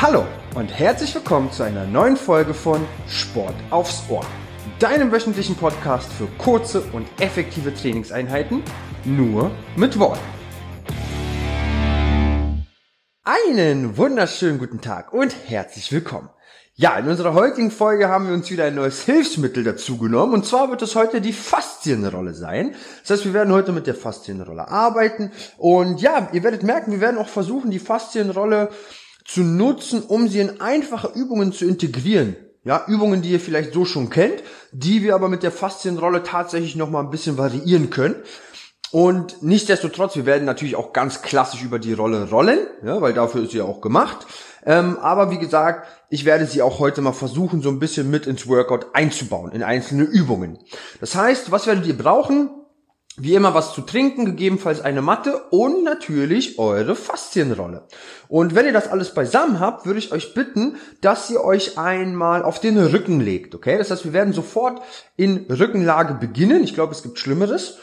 Hallo und herzlich willkommen zu einer neuen Folge von Sport aufs Ohr, deinem wöchentlichen Podcast für kurze und effektive Trainingseinheiten, nur mit Worten. Einen wunderschönen guten Tag und herzlich willkommen. Ja, in unserer heutigen Folge haben wir uns wieder ein neues Hilfsmittel dazu genommen und zwar wird es heute die Faszienrolle sein. Das heißt, wir werden heute mit der Faszienrolle arbeiten und ja, ihr werdet merken, wir werden auch versuchen, die Faszienrolle zu nutzen, um sie in einfache Übungen zu integrieren. Ja, Übungen, die ihr vielleicht so schon kennt, die wir aber mit der Faszienrolle tatsächlich nochmal ein bisschen variieren können. Und nichtsdestotrotz, wir werden natürlich auch ganz klassisch über die Rolle rollen, ja, weil dafür ist sie ja auch gemacht. Ähm, aber wie gesagt, ich werde sie auch heute mal versuchen, so ein bisschen mit ins Workout einzubauen, in einzelne Übungen. Das heißt, was werdet ihr brauchen? Wie immer was zu trinken, gegebenenfalls eine Matte und natürlich eure Faszienrolle. Und wenn ihr das alles beisammen habt, würde ich euch bitten, dass ihr euch einmal auf den Rücken legt, okay? Das heißt, wir werden sofort in Rückenlage beginnen. Ich glaube, es gibt Schlimmeres.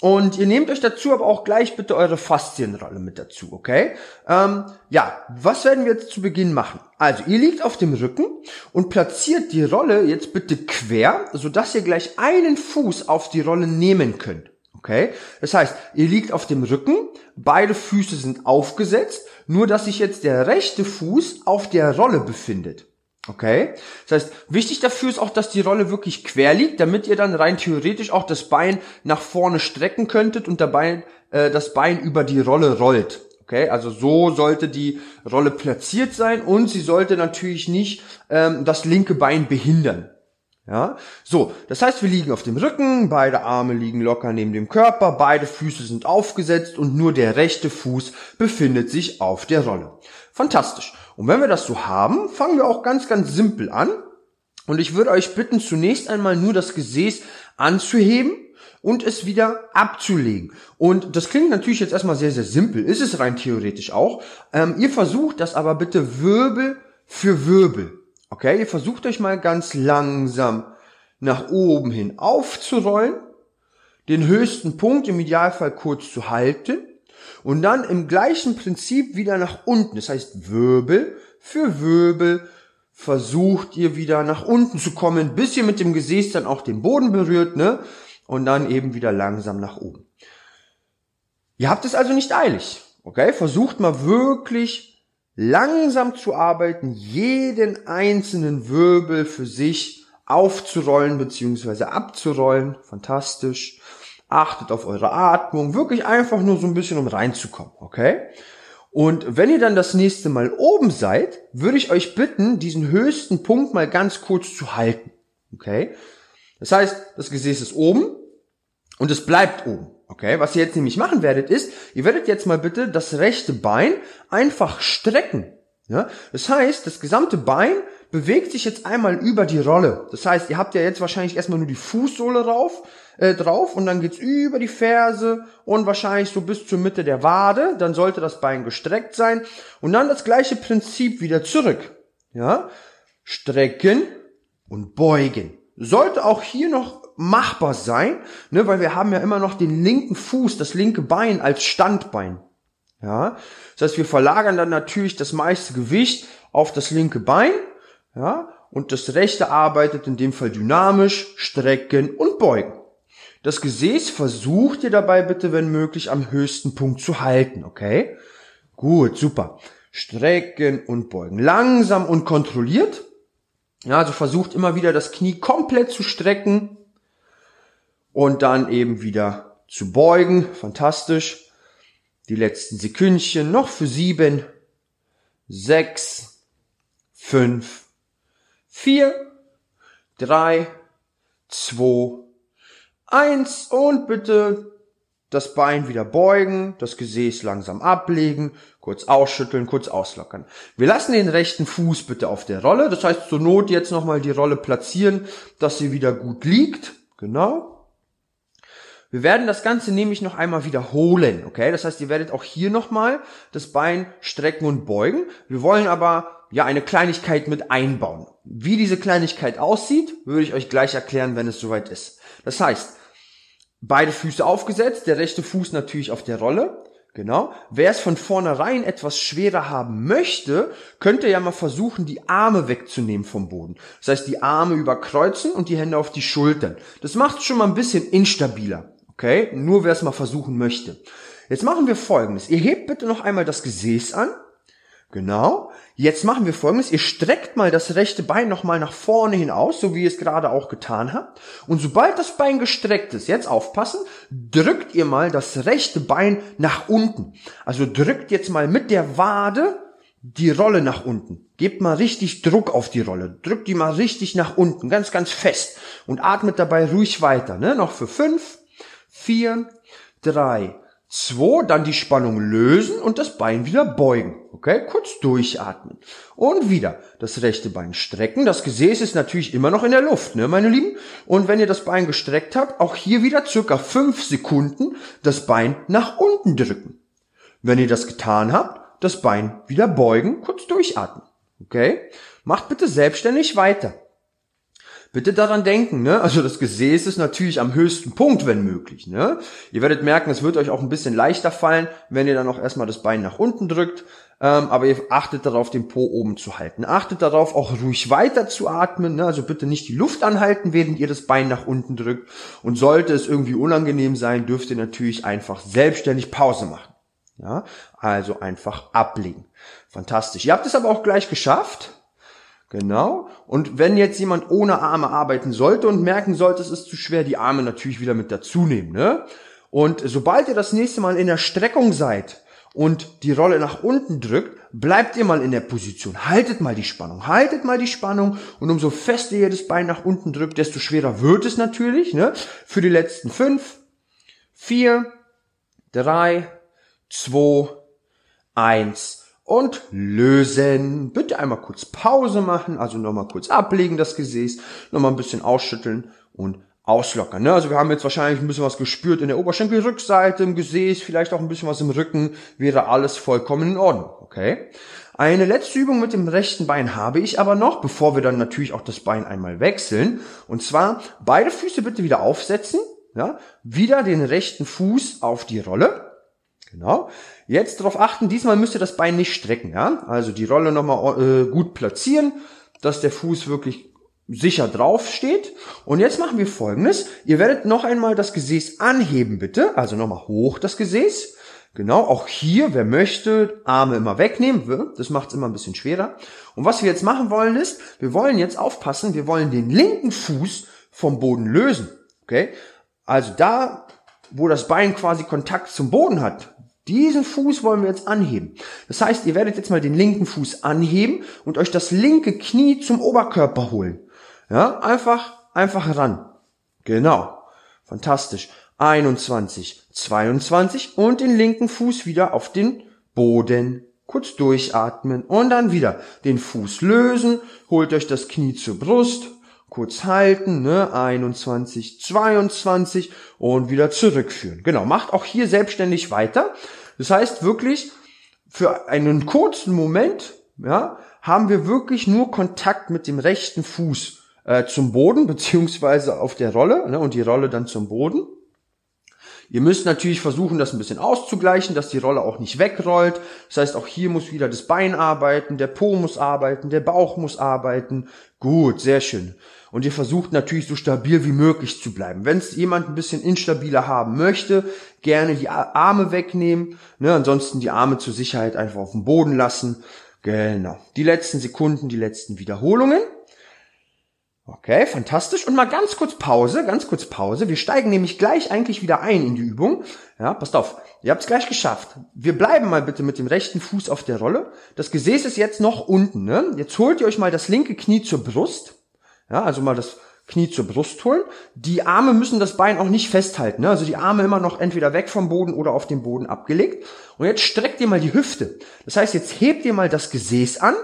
Und ihr nehmt euch dazu aber auch gleich bitte eure Faszienrolle mit dazu, okay? Ähm, ja, was werden wir jetzt zu Beginn machen? Also, ihr liegt auf dem Rücken und platziert die Rolle jetzt bitte quer, sodass ihr gleich einen Fuß auf die Rolle nehmen könnt. Okay? Das heißt, ihr liegt auf dem Rücken, beide Füße sind aufgesetzt, nur dass sich jetzt der rechte Fuß auf der Rolle befindet. Okay? Das heißt, wichtig dafür ist auch, dass die Rolle wirklich quer liegt, damit ihr dann rein theoretisch auch das Bein nach vorne strecken könntet und dabei äh, das Bein über die Rolle rollt. Okay, also so sollte die Rolle platziert sein und sie sollte natürlich nicht ähm, das linke Bein behindern. Ja, so, das heißt, wir liegen auf dem Rücken, beide Arme liegen locker neben dem Körper, beide Füße sind aufgesetzt und nur der rechte Fuß befindet sich auf der Rolle. Fantastisch. Und wenn wir das so haben, fangen wir auch ganz, ganz simpel an. Und ich würde euch bitten, zunächst einmal nur das Gesäß anzuheben und es wieder abzulegen. Und das klingt natürlich jetzt erstmal sehr, sehr simpel, ist es rein theoretisch auch. Ähm, ihr versucht das aber bitte Wirbel für Wirbel. Okay, ihr versucht euch mal ganz langsam nach oben hin aufzurollen, den höchsten Punkt im Idealfall kurz zu halten und dann im gleichen Prinzip wieder nach unten. Das heißt, Wirbel für Wirbel versucht ihr wieder nach unten zu kommen, bis ihr mit dem Gesäß dann auch den Boden berührt, ne? Und dann eben wieder langsam nach oben. Ihr habt es also nicht eilig, okay? Versucht mal wirklich langsam zu arbeiten, jeden einzelnen Wirbel für sich aufzurollen bzw. abzurollen. Fantastisch. Achtet auf eure Atmung. Wirklich einfach nur so ein bisschen, um reinzukommen. Okay? Und wenn ihr dann das nächste Mal oben seid, würde ich euch bitten, diesen höchsten Punkt mal ganz kurz zu halten. Okay? Das heißt, das Gesäß ist oben und es bleibt oben. Okay, was ihr jetzt nämlich machen werdet, ist, ihr werdet jetzt mal bitte das rechte Bein einfach strecken. Ja? Das heißt, das gesamte Bein bewegt sich jetzt einmal über die Rolle. Das heißt, ihr habt ja jetzt wahrscheinlich erstmal nur die Fußsohle drauf, äh, drauf und dann geht's über die Ferse und wahrscheinlich so bis zur Mitte der Wade. Dann sollte das Bein gestreckt sein und dann das gleiche Prinzip wieder zurück. Ja, strecken und beugen. Sollte auch hier noch machbar sein, ne, weil wir haben ja immer noch den linken Fuß, das linke Bein als Standbein. Ja, das heißt, wir verlagern dann natürlich das meiste Gewicht auf das linke Bein, ja, und das rechte arbeitet in dem Fall dynamisch, strecken und beugen. Das Gesäß versucht ihr dabei bitte, wenn möglich, am höchsten Punkt zu halten, okay? Gut, super. Strecken und beugen. Langsam und kontrolliert. Ja, also versucht immer wieder das Knie komplett zu strecken und dann eben wieder zu beugen. Fantastisch. Die letzten Sekündchen noch für sieben, sechs, fünf, vier, drei, zwei, eins und bitte das Bein wieder beugen, das Gesäß langsam ablegen, kurz ausschütteln, kurz auslockern. Wir lassen den rechten Fuß bitte auf der Rolle, das heißt zur Not jetzt nochmal die Rolle platzieren, dass sie wieder gut liegt. Genau. Wir werden das Ganze nämlich noch einmal wiederholen, okay? Das heißt, ihr werdet auch hier nochmal das Bein strecken und beugen. Wir wollen aber ja eine Kleinigkeit mit einbauen. Wie diese Kleinigkeit aussieht, würde ich euch gleich erklären, wenn es soweit ist. Das heißt, beide Füße aufgesetzt, der rechte Fuß natürlich auf der Rolle, Genau. Wer es von vornherein etwas schwerer haben möchte, könnte ja mal versuchen, die Arme wegzunehmen vom Boden. Das heißt, die Arme überkreuzen und die Hände auf die Schultern. Das macht es schon mal ein bisschen instabiler. Okay? Nur wer es mal versuchen möchte. Jetzt machen wir folgendes. Ihr hebt bitte noch einmal das Gesäß an. Genau. Jetzt machen wir folgendes. Ihr streckt mal das rechte Bein nochmal nach vorne hin aus, so wie ihr es gerade auch getan habt. Und sobald das Bein gestreckt ist, jetzt aufpassen, drückt ihr mal das rechte Bein nach unten. Also drückt jetzt mal mit der Wade die Rolle nach unten. Gebt mal richtig Druck auf die Rolle. Drückt die mal richtig nach unten, ganz, ganz fest. Und atmet dabei ruhig weiter. Ne? Noch für fünf, vier, drei, 2, dann die Spannung lösen und das Bein wieder beugen. Okay, kurz durchatmen. Und wieder das rechte Bein strecken. Das Gesäß ist natürlich immer noch in der Luft, ne, meine Lieben? Und wenn ihr das Bein gestreckt habt, auch hier wieder circa 5 Sekunden das Bein nach unten drücken. Wenn ihr das getan habt, das Bein wieder beugen, kurz durchatmen. Okay? Macht bitte selbstständig weiter. Bitte daran denken, ne? Also das Gesäß ist natürlich am höchsten Punkt, wenn möglich, ne? Ihr werdet merken, es wird euch auch ein bisschen leichter fallen, wenn ihr dann auch erstmal das Bein nach unten drückt. Ähm, aber ihr achtet darauf, den Po oben zu halten. Achtet darauf, auch ruhig weiter zu atmen, ne? Also bitte nicht die Luft anhalten, während ihr das Bein nach unten drückt. Und sollte es irgendwie unangenehm sein, dürft ihr natürlich einfach selbstständig Pause machen. Ja? Also einfach ablegen. Fantastisch. Ihr habt es aber auch gleich geschafft. Genau. Und wenn jetzt jemand ohne Arme arbeiten sollte und merken sollte, es ist zu schwer, die Arme natürlich wieder mit dazu nehmen. Ne? Und sobald ihr das nächste Mal in der Streckung seid und die Rolle nach unten drückt, bleibt ihr mal in der Position. Haltet mal die Spannung. Haltet mal die Spannung. Und umso fester ihr das Bein nach unten drückt, desto schwerer wird es natürlich. Ne? Für die letzten fünf, vier, drei, zwei, eins und lösen. Bitte einmal kurz Pause machen, also nochmal kurz ablegen das Gesäß, nochmal ein bisschen ausschütteln und auslockern. Ne? Also wir haben jetzt wahrscheinlich ein bisschen was gespürt in der Oberschenkelrückseite, im Gesäß, vielleicht auch ein bisschen was im Rücken, wäre alles vollkommen in Ordnung. Okay? Eine letzte Übung mit dem rechten Bein habe ich aber noch, bevor wir dann natürlich auch das Bein einmal wechseln. Und zwar beide Füße bitte wieder aufsetzen, ja, wieder den rechten Fuß auf die Rolle Genau. Jetzt darauf achten, diesmal müsst ihr das Bein nicht strecken, ja. Also die Rolle nochmal äh, gut platzieren, dass der Fuß wirklich sicher drauf steht. Und jetzt machen wir folgendes. Ihr werdet noch einmal das Gesäß anheben, bitte. Also nochmal hoch das Gesäß. Genau, auch hier, wer möchte, Arme immer wegnehmen. Das macht es immer ein bisschen schwerer. Und was wir jetzt machen wollen ist, wir wollen jetzt aufpassen, wir wollen den linken Fuß vom Boden lösen. Okay? Also da, wo das Bein quasi Kontakt zum Boden hat, diesen Fuß wollen wir jetzt anheben. Das heißt, ihr werdet jetzt mal den linken Fuß anheben und euch das linke Knie zum Oberkörper holen. Ja, einfach, einfach ran. Genau. Fantastisch. 21, 22 und den linken Fuß wieder auf den Boden. Kurz durchatmen und dann wieder den Fuß lösen, holt euch das Knie zur Brust, kurz halten, ne, 21, 22 und wieder zurückführen. Genau, macht auch hier selbstständig weiter. Das heißt wirklich, für einen kurzen Moment, ja, haben wir wirklich nur Kontakt mit dem rechten Fuß äh, zum Boden, beziehungsweise auf der Rolle, ne, und die Rolle dann zum Boden. Ihr müsst natürlich versuchen, das ein bisschen auszugleichen, dass die Rolle auch nicht wegrollt. Das heißt, auch hier muss wieder das Bein arbeiten, der Po muss arbeiten, der Bauch muss arbeiten. Gut, sehr schön. Und ihr versucht natürlich so stabil wie möglich zu bleiben. Wenn es jemand ein bisschen instabiler haben möchte, gerne die Arme wegnehmen. Ne, ansonsten die Arme zur Sicherheit einfach auf dem Boden lassen. Genau. Die letzten Sekunden, die letzten Wiederholungen. Okay, fantastisch. Und mal ganz kurz Pause, ganz kurz Pause. Wir steigen nämlich gleich eigentlich wieder ein in die Übung. Ja, passt auf. Ihr habt es gleich geschafft. Wir bleiben mal bitte mit dem rechten Fuß auf der Rolle. Das Gesäß ist jetzt noch unten. Ne? Jetzt holt ihr euch mal das linke Knie zur Brust. Ja, also mal das Knie zur Brust holen. Die Arme müssen das Bein auch nicht festhalten. Ne? Also die Arme immer noch entweder weg vom Boden oder auf dem Boden abgelegt. Und jetzt streckt ihr mal die Hüfte. Das heißt, jetzt hebt ihr mal das Gesäß an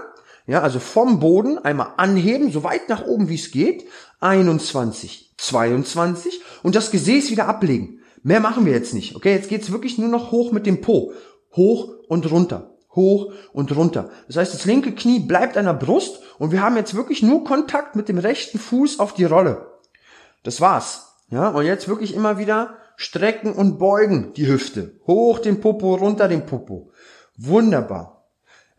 ja, also vom Boden einmal anheben, so weit nach oben wie es geht. 21, 22 und das Gesäß wieder ablegen. Mehr machen wir jetzt nicht. Okay, jetzt geht's wirklich nur noch hoch mit dem Po. Hoch und runter. Hoch und runter. Das heißt, das linke Knie bleibt an der Brust und wir haben jetzt wirklich nur Kontakt mit dem rechten Fuß auf die Rolle. Das war's. Ja, und jetzt wirklich immer wieder Strecken und beugen die Hüfte. Hoch den Popo, runter den Popo. Wunderbar.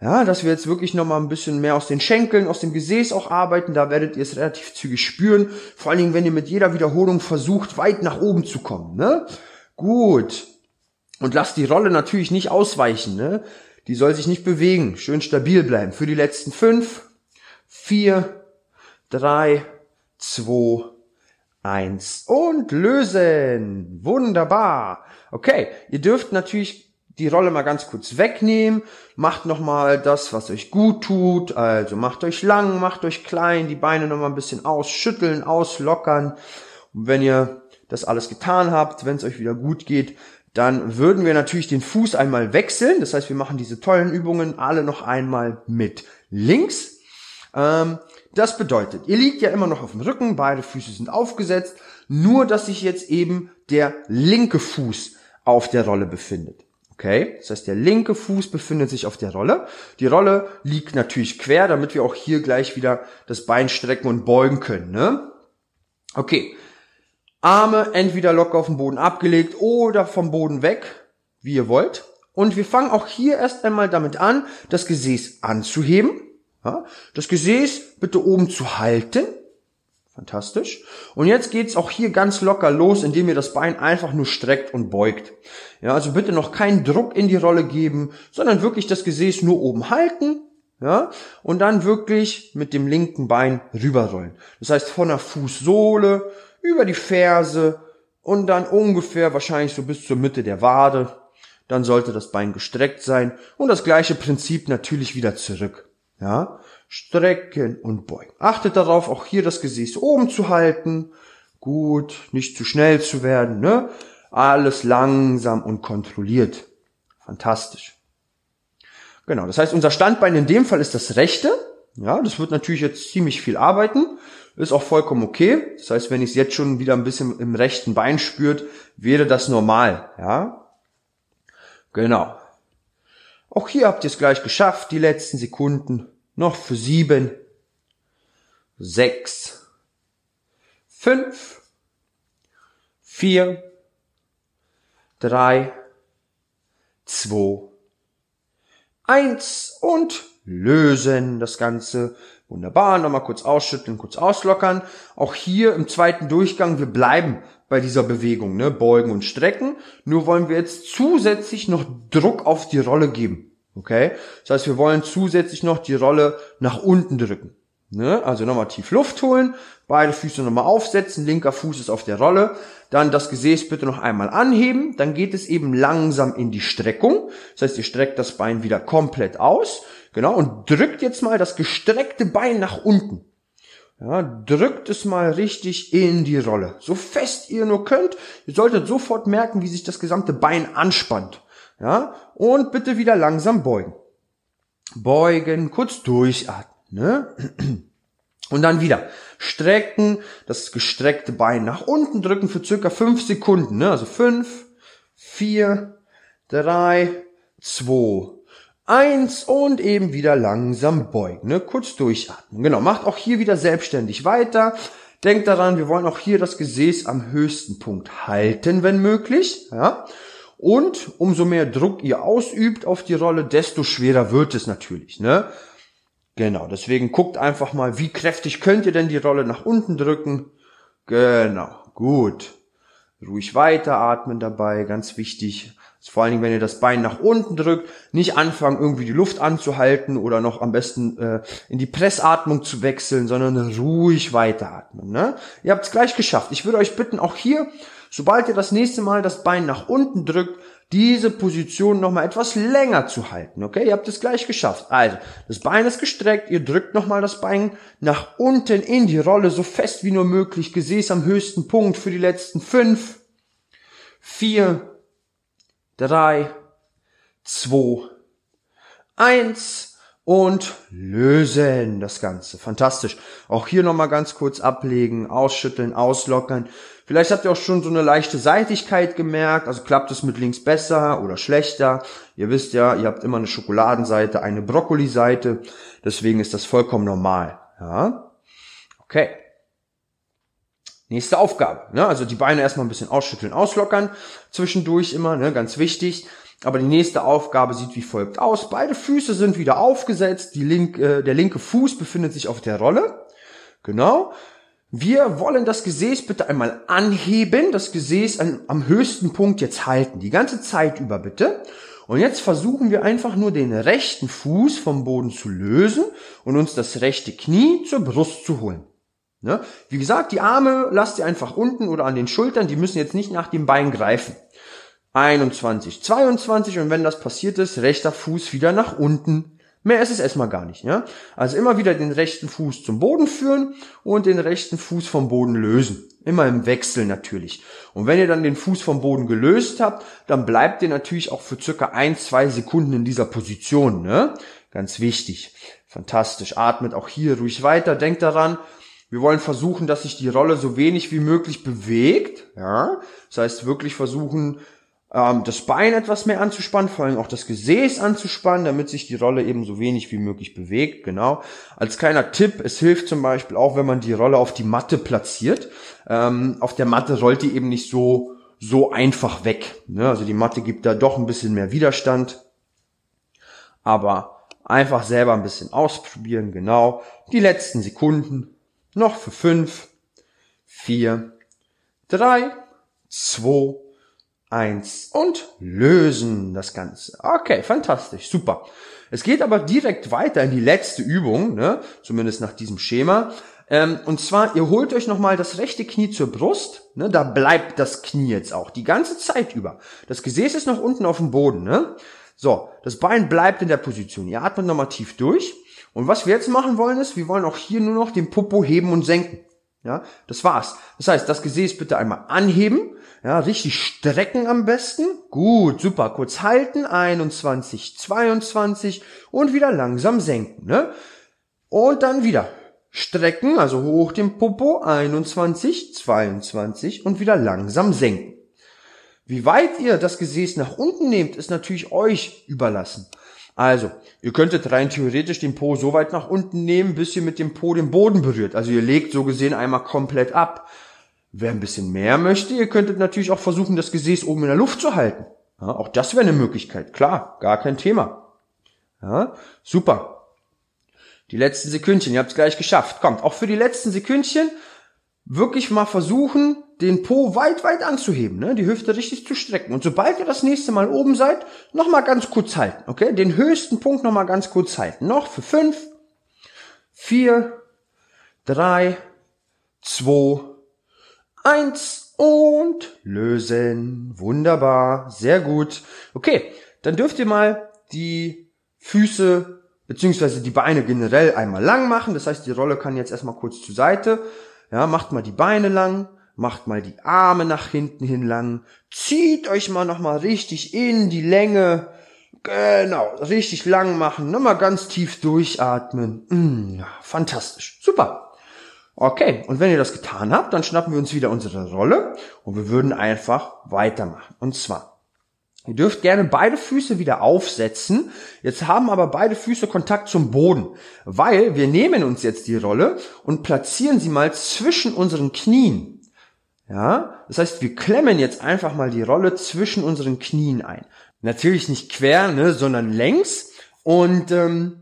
Ja, dass wir jetzt wirklich nochmal ein bisschen mehr aus den Schenkeln, aus dem Gesäß auch arbeiten. Da werdet ihr es relativ zügig spüren. Vor allen Dingen, wenn ihr mit jeder Wiederholung versucht, weit nach oben zu kommen. Ne? Gut. Und lasst die Rolle natürlich nicht ausweichen. Ne? Die soll sich nicht bewegen. Schön stabil bleiben. Für die letzten fünf, vier, drei, zwei, eins und lösen. Wunderbar. Okay, ihr dürft natürlich die Rolle mal ganz kurz wegnehmen. Macht nochmal das, was euch gut tut. Also macht euch lang, macht euch klein, die Beine nochmal ein bisschen ausschütteln, auslockern. Und wenn ihr das alles getan habt, wenn es euch wieder gut geht, dann würden wir natürlich den Fuß einmal wechseln. Das heißt, wir machen diese tollen Übungen alle noch einmal mit links. Ähm, das bedeutet, ihr liegt ja immer noch auf dem Rücken, beide Füße sind aufgesetzt, nur dass sich jetzt eben der linke Fuß auf der Rolle befindet. Okay, das heißt, der linke Fuß befindet sich auf der Rolle. Die Rolle liegt natürlich quer, damit wir auch hier gleich wieder das Bein strecken und beugen können. Ne? Okay, Arme entweder locker auf den Boden abgelegt oder vom Boden weg, wie ihr wollt. Und wir fangen auch hier erst einmal damit an, das Gesäß anzuheben. Das Gesäß bitte oben zu halten. Fantastisch. Und jetzt geht's auch hier ganz locker los, indem ihr das Bein einfach nur streckt und beugt. Ja, also bitte noch keinen Druck in die Rolle geben, sondern wirklich das Gesäß nur oben halten. Ja, und dann wirklich mit dem linken Bein rüberrollen. Das heißt von der Fußsohle über die Ferse und dann ungefähr wahrscheinlich so bis zur Mitte der Wade. Dann sollte das Bein gestreckt sein und das gleiche Prinzip natürlich wieder zurück. Ja, strecken und beugen. Achtet darauf, auch hier das Gesäß oben zu halten. Gut, nicht zu schnell zu werden, ne? Alles langsam und kontrolliert. Fantastisch. Genau, das heißt, unser Standbein in dem Fall ist das rechte. Ja, das wird natürlich jetzt ziemlich viel arbeiten. Ist auch vollkommen okay. Das heißt, wenn ich es jetzt schon wieder ein bisschen im rechten Bein spürt, wäre das normal. Ja, genau. Auch hier habt ihr es gleich geschafft, die letzten Sekunden. Noch für sieben, sechs, fünf, vier, drei, zwei, eins und lösen das Ganze. Wunderbar, nochmal kurz ausschütteln, kurz auslockern. Auch hier im zweiten Durchgang, wir bleiben bei dieser Bewegung, ne? beugen und strecken. Nur wollen wir jetzt zusätzlich noch Druck auf die Rolle geben. Okay? Das heißt, wir wollen zusätzlich noch die Rolle nach unten drücken. Ne? Also nochmal tief Luft holen, beide Füße nochmal aufsetzen, linker Fuß ist auf der Rolle, dann das Gesäß bitte noch einmal anheben, dann geht es eben langsam in die Streckung. Das heißt, ihr streckt das Bein wieder komplett aus, genau, und drückt jetzt mal das gestreckte Bein nach unten. Ja, drückt es mal richtig in die Rolle. So fest ihr nur könnt. Ihr solltet sofort merken, wie sich das gesamte Bein anspannt. Ja, und bitte wieder langsam beugen. Beugen, kurz durchatmen. Ne? Und dann wieder strecken, das gestreckte Bein nach unten drücken für circa fünf Sekunden. Ne? Also fünf, vier, drei, zwei, eins und eben wieder langsam beugen. Ne? Kurz durchatmen. Genau, macht auch hier wieder selbstständig weiter. Denkt daran, wir wollen auch hier das Gesäß am höchsten Punkt halten, wenn möglich. Ja? Und umso mehr Druck ihr ausübt auf die Rolle, desto schwerer wird es natürlich. Ne? Genau, deswegen guckt einfach mal, wie kräftig könnt ihr denn die Rolle nach unten drücken. Genau, gut. Ruhig weiteratmen dabei, ganz wichtig. Vor allen Dingen, wenn ihr das Bein nach unten drückt, nicht anfangen, irgendwie die Luft anzuhalten oder noch am besten äh, in die Pressatmung zu wechseln, sondern ruhig weiteratmen. Ne? Ihr habt es gleich geschafft. Ich würde euch bitten, auch hier Sobald ihr das nächste Mal das Bein nach unten drückt, diese Position nochmal etwas länger zu halten. Okay, ihr habt es gleich geschafft. Also, das Bein ist gestreckt, ihr drückt nochmal das Bein nach unten in die Rolle, so fest wie nur möglich, Gesäß am höchsten Punkt für die letzten fünf, vier, drei, zwei, eins und lösen das Ganze. Fantastisch. Auch hier nochmal ganz kurz ablegen, ausschütteln, auslockern. Vielleicht habt ihr auch schon so eine leichte Seitigkeit gemerkt, also klappt es mit links besser oder schlechter. Ihr wisst ja, ihr habt immer eine Schokoladenseite, eine Brokkoliseite, deswegen ist das vollkommen normal. Ja? Okay. Nächste Aufgabe. Ne? Also die Beine erstmal ein bisschen ausschütteln, auslockern. Zwischendurch immer, ne? ganz wichtig. Aber die nächste Aufgabe sieht wie folgt aus. Beide Füße sind wieder aufgesetzt. Die link, äh, der linke Fuß befindet sich auf der Rolle. Genau. Wir wollen das Gesäß bitte einmal anheben, das Gesäß an, am höchsten Punkt jetzt halten, die ganze Zeit über bitte. Und jetzt versuchen wir einfach nur den rechten Fuß vom Boden zu lösen und uns das rechte Knie zur Brust zu holen. Ne? Wie gesagt, die Arme lasst ihr einfach unten oder an den Schultern, die müssen jetzt nicht nach dem Bein greifen. 21, 22 und wenn das passiert ist, rechter Fuß wieder nach unten. Mehr ist es erstmal gar nicht, ja? Also immer wieder den rechten Fuß zum Boden führen und den rechten Fuß vom Boden lösen. Immer im Wechsel natürlich. Und wenn ihr dann den Fuß vom Boden gelöst habt, dann bleibt ihr natürlich auch für circa ein, zwei Sekunden in dieser Position, ne? Ganz wichtig. Fantastisch. Atmet auch hier ruhig weiter. Denkt daran, wir wollen versuchen, dass sich die Rolle so wenig wie möglich bewegt. Ja, das heißt wirklich versuchen, ähm, das Bein etwas mehr anzuspannen, vor allem auch das Gesäß anzuspannen, damit sich die Rolle eben so wenig wie möglich bewegt. Genau. Als kleiner Tipp: Es hilft zum Beispiel auch, wenn man die Rolle auf die Matte platziert. Ähm, auf der Matte rollt die eben nicht so so einfach weg. Ne? Also die Matte gibt da doch ein bisschen mehr Widerstand. Aber einfach selber ein bisschen ausprobieren. Genau. Die letzten Sekunden noch für fünf, vier, drei, zwei, eins und lösen das Ganze. Okay, fantastisch, super. Es geht aber direkt weiter in die letzte Übung, ne? zumindest nach diesem Schema. Ähm, und zwar, ihr holt euch nochmal das rechte Knie zur Brust. Ne? Da bleibt das Knie jetzt auch die ganze Zeit über. Das Gesäß ist noch unten auf dem Boden. Ne? So, das Bein bleibt in der Position. Ihr atmet nochmal tief durch. Und was wir jetzt machen wollen ist, wir wollen auch hier nur noch den Popo heben und senken. Ja, das war's. Das heißt, das Gesäß bitte einmal anheben, ja, richtig strecken am besten. Gut, super. Kurz halten, 21, 22 und wieder langsam senken, ne? Und dann wieder strecken, also hoch den Popo, 21, 22 und wieder langsam senken. Wie weit ihr das Gesäß nach unten nehmt, ist natürlich euch überlassen. Also, ihr könntet rein theoretisch den Po so weit nach unten nehmen, bis ihr mit dem Po den Boden berührt. Also ihr legt so gesehen einmal komplett ab. Wer ein bisschen mehr möchte, ihr könntet natürlich auch versuchen, das Gesäß oben in der Luft zu halten. Ja, auch das wäre eine Möglichkeit. Klar, gar kein Thema. Ja, super. Die letzten Sekündchen, ihr habt es gleich geschafft. Kommt, auch für die letzten Sekündchen wirklich mal versuchen, den Po weit, weit anzuheben, ne? die Hüfte richtig zu strecken. Und sobald ihr das nächste Mal oben seid, noch mal ganz kurz halten, okay? Den höchsten Punkt noch mal ganz kurz halten. Noch für fünf, vier, drei, zwei, eins und lösen. Wunderbar, sehr gut. Okay, dann dürft ihr mal die Füße beziehungsweise die Beine generell einmal lang machen. Das heißt, die Rolle kann jetzt erstmal kurz zur Seite. Ja, macht mal die Beine lang, macht mal die Arme nach hinten hin lang, zieht euch mal nochmal richtig in die Länge, genau, richtig lang machen, nochmal ganz tief durchatmen. Mm, ja, fantastisch, super. Okay, und wenn ihr das getan habt, dann schnappen wir uns wieder unsere Rolle und wir würden einfach weitermachen. Und zwar, Ihr dürft gerne beide Füße wieder aufsetzen. Jetzt haben aber beide Füße Kontakt zum Boden, weil wir nehmen uns jetzt die Rolle und platzieren sie mal zwischen unseren Knien. Ja, das heißt, wir klemmen jetzt einfach mal die Rolle zwischen unseren Knien ein. Natürlich nicht quer, ne, sondern längs. Und ähm,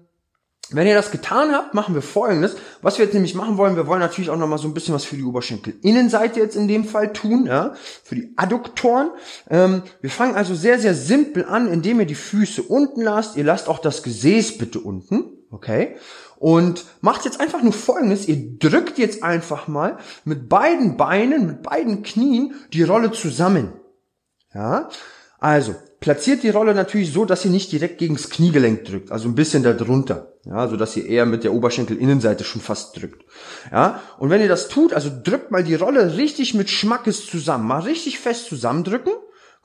wenn ihr das getan habt, machen wir folgendes. Was wir jetzt nämlich machen wollen, wir wollen natürlich auch nochmal so ein bisschen was für die Oberschenkelinnenseite jetzt in dem Fall tun, ja, für die Adduktoren. Ähm, wir fangen also sehr, sehr simpel an, indem ihr die Füße unten lasst. Ihr lasst auch das Gesäß bitte unten, okay? Und macht jetzt einfach nur folgendes. Ihr drückt jetzt einfach mal mit beiden Beinen, mit beiden Knien die Rolle zusammen. Ja, also platziert die Rolle natürlich so, dass ihr nicht direkt gegens Kniegelenk drückt, also ein bisschen da drunter, ja, so dass ihr eher mit der Oberschenkelinnenseite schon fast drückt, ja. Und wenn ihr das tut, also drückt mal die Rolle richtig mit Schmackes zusammen, mal richtig fest zusammendrücken,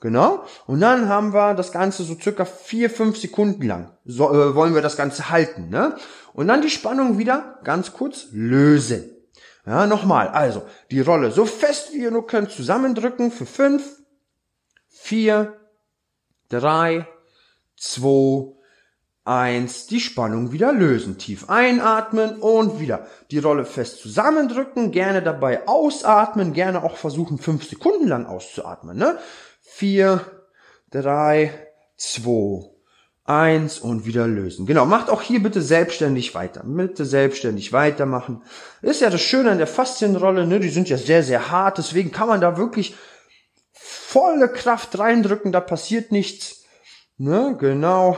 genau. Und dann haben wir das Ganze so circa vier, fünf Sekunden lang, so, äh, wollen wir das Ganze halten, ne? Und dann die Spannung wieder ganz kurz lösen. Ja, nochmal, also die Rolle so fest wie ihr nur könnt zusammendrücken für fünf, vier drei, zwei, eins, die Spannung wieder lösen. Tief einatmen und wieder die Rolle fest zusammendrücken, gerne dabei ausatmen, gerne auch versuchen, fünf Sekunden lang auszuatmen. Ne? Vier, drei, zwei, eins und wieder lösen. Genau, macht auch hier bitte selbstständig weiter. Bitte selbstständig weitermachen. Ist ja das Schöne an der Faszienrolle, ne? die sind ja sehr, sehr hart, deswegen kann man da wirklich volle Kraft reindrücken, da passiert nichts. Ne? Genau.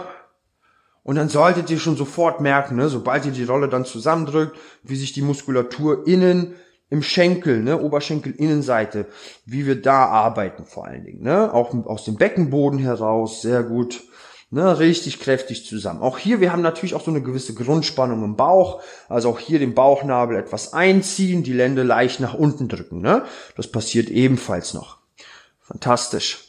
Und dann solltet ihr schon sofort merken, ne, sobald ihr die Rolle dann zusammendrückt, wie sich die Muskulatur innen im Schenkel, ne, Oberschenkel-Innenseite, wie wir da arbeiten vor allen Dingen, ne, auch aus dem Beckenboden heraus, sehr gut, ne, richtig kräftig zusammen. Auch hier, wir haben natürlich auch so eine gewisse Grundspannung im Bauch, also auch hier den Bauchnabel etwas einziehen, die Lände leicht nach unten drücken, ne, das passiert ebenfalls noch. Fantastisch.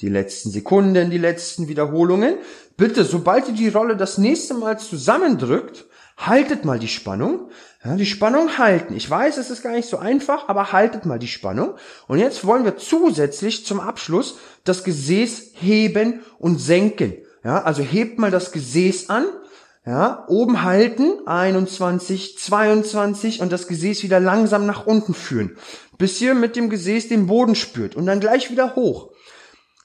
Die letzten Sekunden, die letzten Wiederholungen. Bitte, sobald ihr die Rolle das nächste Mal zusammendrückt, haltet mal die Spannung. Ja, die Spannung halten. Ich weiß, es ist gar nicht so einfach, aber haltet mal die Spannung. Und jetzt wollen wir zusätzlich zum Abschluss das Gesäß heben und senken. Ja, also hebt mal das Gesäß an. Ja, oben halten, 21, 22 und das Gesäß wieder langsam nach unten führen, bis ihr mit dem Gesäß den Boden spürt und dann gleich wieder hoch.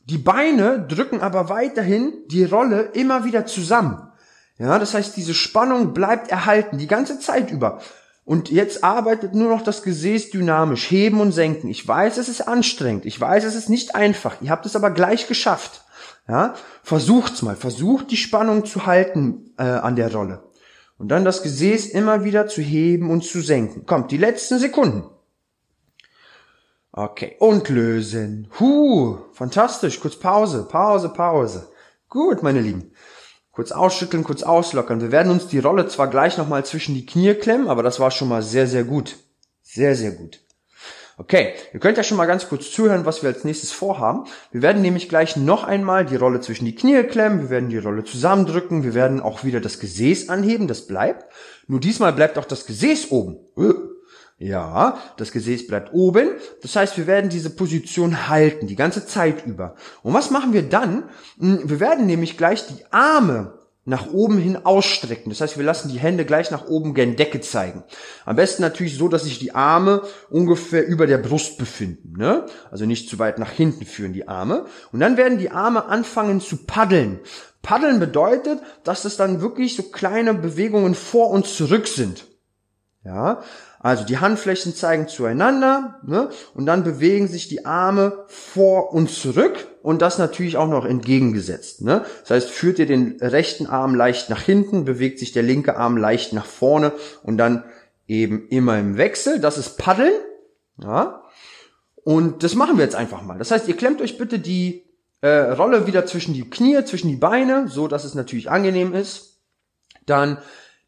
Die Beine drücken aber weiterhin die Rolle immer wieder zusammen. Ja, das heißt, diese Spannung bleibt erhalten die ganze Zeit über. Und jetzt arbeitet nur noch das Gesäß dynamisch, heben und senken. Ich weiß, es ist anstrengend. Ich weiß, es ist nicht einfach. Ihr habt es aber gleich geschafft. Ja, versucht's mal. Versucht die Spannung zu halten äh, an der Rolle. Und dann das Gesäß immer wieder zu heben und zu senken. Kommt, die letzten Sekunden. Okay, und lösen. Huh, fantastisch. Kurz Pause, Pause, Pause. Gut, meine Lieben. Kurz ausschütteln, kurz auslockern. Wir werden uns die Rolle zwar gleich nochmal zwischen die Knie klemmen, aber das war schon mal sehr, sehr gut. Sehr, sehr gut. Okay, ihr könnt ja schon mal ganz kurz zuhören, was wir als nächstes vorhaben. Wir werden nämlich gleich noch einmal die Rolle zwischen die Knie klemmen, wir werden die Rolle zusammendrücken, wir werden auch wieder das Gesäß anheben, das bleibt. Nur diesmal bleibt auch das Gesäß oben. Ja, das Gesäß bleibt oben. Das heißt, wir werden diese Position halten, die ganze Zeit über. Und was machen wir dann? Hm, wir werden nämlich gleich die Arme nach oben hin ausstrecken. Das heißt, wir lassen die Hände gleich nach oben gen Decke zeigen. Am besten natürlich so, dass sich die Arme ungefähr über der Brust befinden. Ne? Also nicht zu weit nach hinten führen die Arme. Und dann werden die Arme anfangen zu paddeln. Paddeln bedeutet, dass es dann wirklich so kleine Bewegungen vor und zurück sind. Ja, also die Handflächen zeigen zueinander ne? und dann bewegen sich die Arme vor und zurück und das natürlich auch noch entgegengesetzt. Ne? Das heißt, führt ihr den rechten Arm leicht nach hinten, bewegt sich der linke Arm leicht nach vorne und dann eben immer im Wechsel. Das ist Paddeln. Ja? Und das machen wir jetzt einfach mal. Das heißt, ihr klemmt euch bitte die äh, Rolle wieder zwischen die Knie, zwischen die Beine, so dass es natürlich angenehm ist. Dann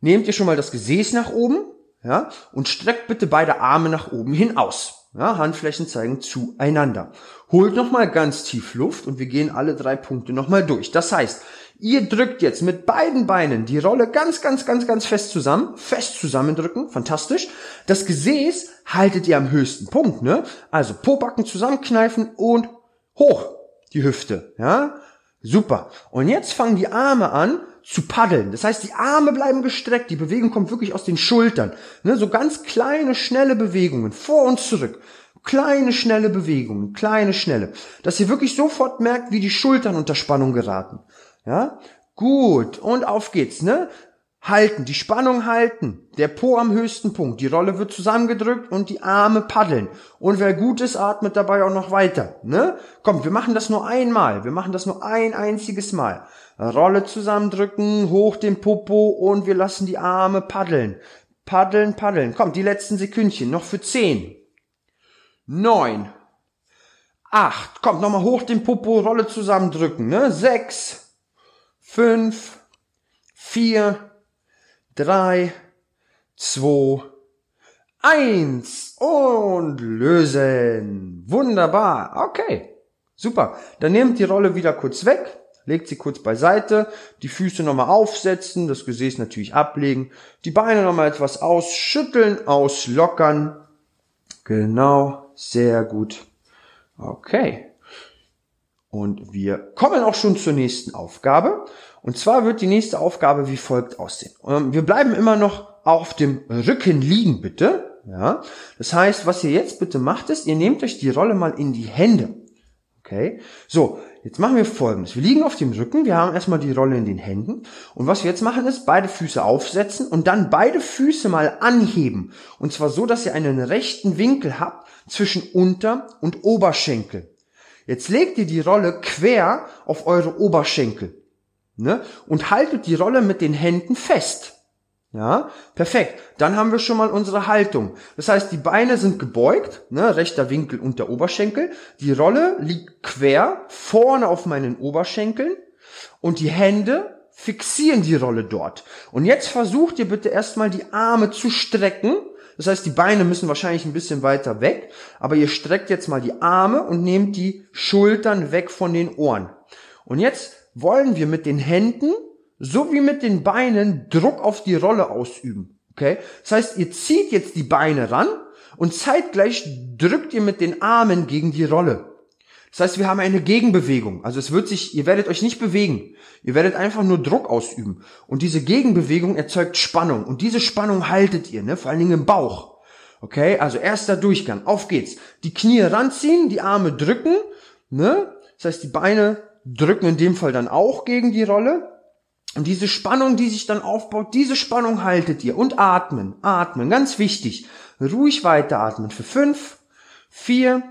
nehmt ihr schon mal das Gesäß nach oben ja, und streckt bitte beide Arme nach oben hin aus. Ja, Handflächen zeigen zueinander. Holt nochmal ganz tief Luft und wir gehen alle drei Punkte nochmal durch. Das heißt, ihr drückt jetzt mit beiden Beinen die Rolle ganz, ganz, ganz, ganz fest zusammen, fest zusammendrücken, fantastisch. Das Gesäß haltet ihr am höchsten Punkt, ne? Also Pobacken zusammenkneifen und hoch die Hüfte, ja? Super. Und jetzt fangen die Arme an, zu paddeln. Das heißt, die Arme bleiben gestreckt, die Bewegung kommt wirklich aus den Schultern. Ne, so ganz kleine, schnelle Bewegungen, vor und zurück. Kleine, schnelle Bewegungen, kleine, schnelle. Dass ihr wirklich sofort merkt, wie die Schultern unter Spannung geraten. Ja? Gut, und auf geht's, ne? Halten, die Spannung halten, der Po am höchsten Punkt, die Rolle wird zusammengedrückt und die Arme paddeln. Und wer gut ist, atmet dabei auch noch weiter. Ne? Kommt, wir machen das nur einmal, wir machen das nur ein einziges Mal. Rolle zusammendrücken, hoch den Popo und wir lassen die Arme paddeln. Paddeln, paddeln. Kommt, die letzten Sekündchen, noch für zehn. Neun. Acht. Kommt, nochmal hoch den Popo, Rolle zusammendrücken. Ne? Sechs. Fünf. Vier drei, zwei, eins und lösen. Wunderbar. Okay. Super. Dann nehmt die Rolle wieder kurz weg, legt sie kurz beiseite, die Füße nochmal aufsetzen, das Gesäß natürlich ablegen, die Beine nochmal etwas ausschütteln, auslockern. Genau. Sehr gut. Okay. Und wir kommen auch schon zur nächsten Aufgabe. Und zwar wird die nächste Aufgabe wie folgt aussehen. Ähm, wir bleiben immer noch auf dem Rücken liegen, bitte. Ja. Das heißt, was ihr jetzt bitte macht, ist, ihr nehmt euch die Rolle mal in die Hände. Okay. So. Jetzt machen wir folgendes. Wir liegen auf dem Rücken, wir haben erstmal die Rolle in den Händen und was wir jetzt machen ist, beide Füße aufsetzen und dann beide Füße mal anheben. Und zwar so, dass ihr einen rechten Winkel habt zwischen Unter- und Oberschenkel. Jetzt legt ihr die Rolle quer auf eure Oberschenkel ne? und haltet die Rolle mit den Händen fest. Ja, perfekt. Dann haben wir schon mal unsere Haltung. Das heißt, die Beine sind gebeugt, ne, rechter Winkel unter Oberschenkel. Die Rolle liegt quer vorne auf meinen Oberschenkeln und die Hände fixieren die Rolle dort. Und jetzt versucht ihr bitte erstmal die Arme zu strecken. Das heißt, die Beine müssen wahrscheinlich ein bisschen weiter weg, aber ihr streckt jetzt mal die Arme und nehmt die Schultern weg von den Ohren. Und jetzt wollen wir mit den Händen so wie mit den Beinen Druck auf die Rolle ausüben. Okay? Das heißt, ihr zieht jetzt die Beine ran und zeitgleich drückt ihr mit den Armen gegen die Rolle. Das heißt, wir haben eine Gegenbewegung. Also es wird sich, ihr werdet euch nicht bewegen. Ihr werdet einfach nur Druck ausüben. Und diese Gegenbewegung erzeugt Spannung. Und diese Spannung haltet ihr, ne? Vor allen Dingen im Bauch. Okay? Also erster Durchgang. Auf geht's. Die Knie ranziehen, die Arme drücken, ne? Das heißt, die Beine drücken in dem Fall dann auch gegen die Rolle. Und diese Spannung, die sich dann aufbaut, diese Spannung haltet ihr. Und atmen, atmen, ganz wichtig. Ruhig weiteratmen für fünf, vier,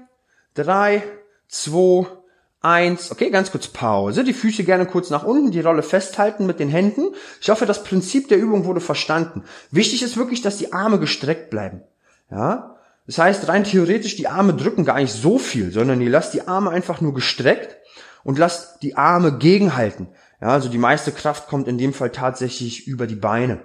drei, zwei, eins. Okay, ganz kurz Pause. Die Füße gerne kurz nach unten, die Rolle festhalten mit den Händen. Ich hoffe, das Prinzip der Übung wurde verstanden. Wichtig ist wirklich, dass die Arme gestreckt bleiben. Ja? Das heißt, rein theoretisch, die Arme drücken gar nicht so viel, sondern ihr lasst die Arme einfach nur gestreckt und lasst die Arme gegenhalten. Ja, also die meiste Kraft kommt in dem Fall tatsächlich über die Beine.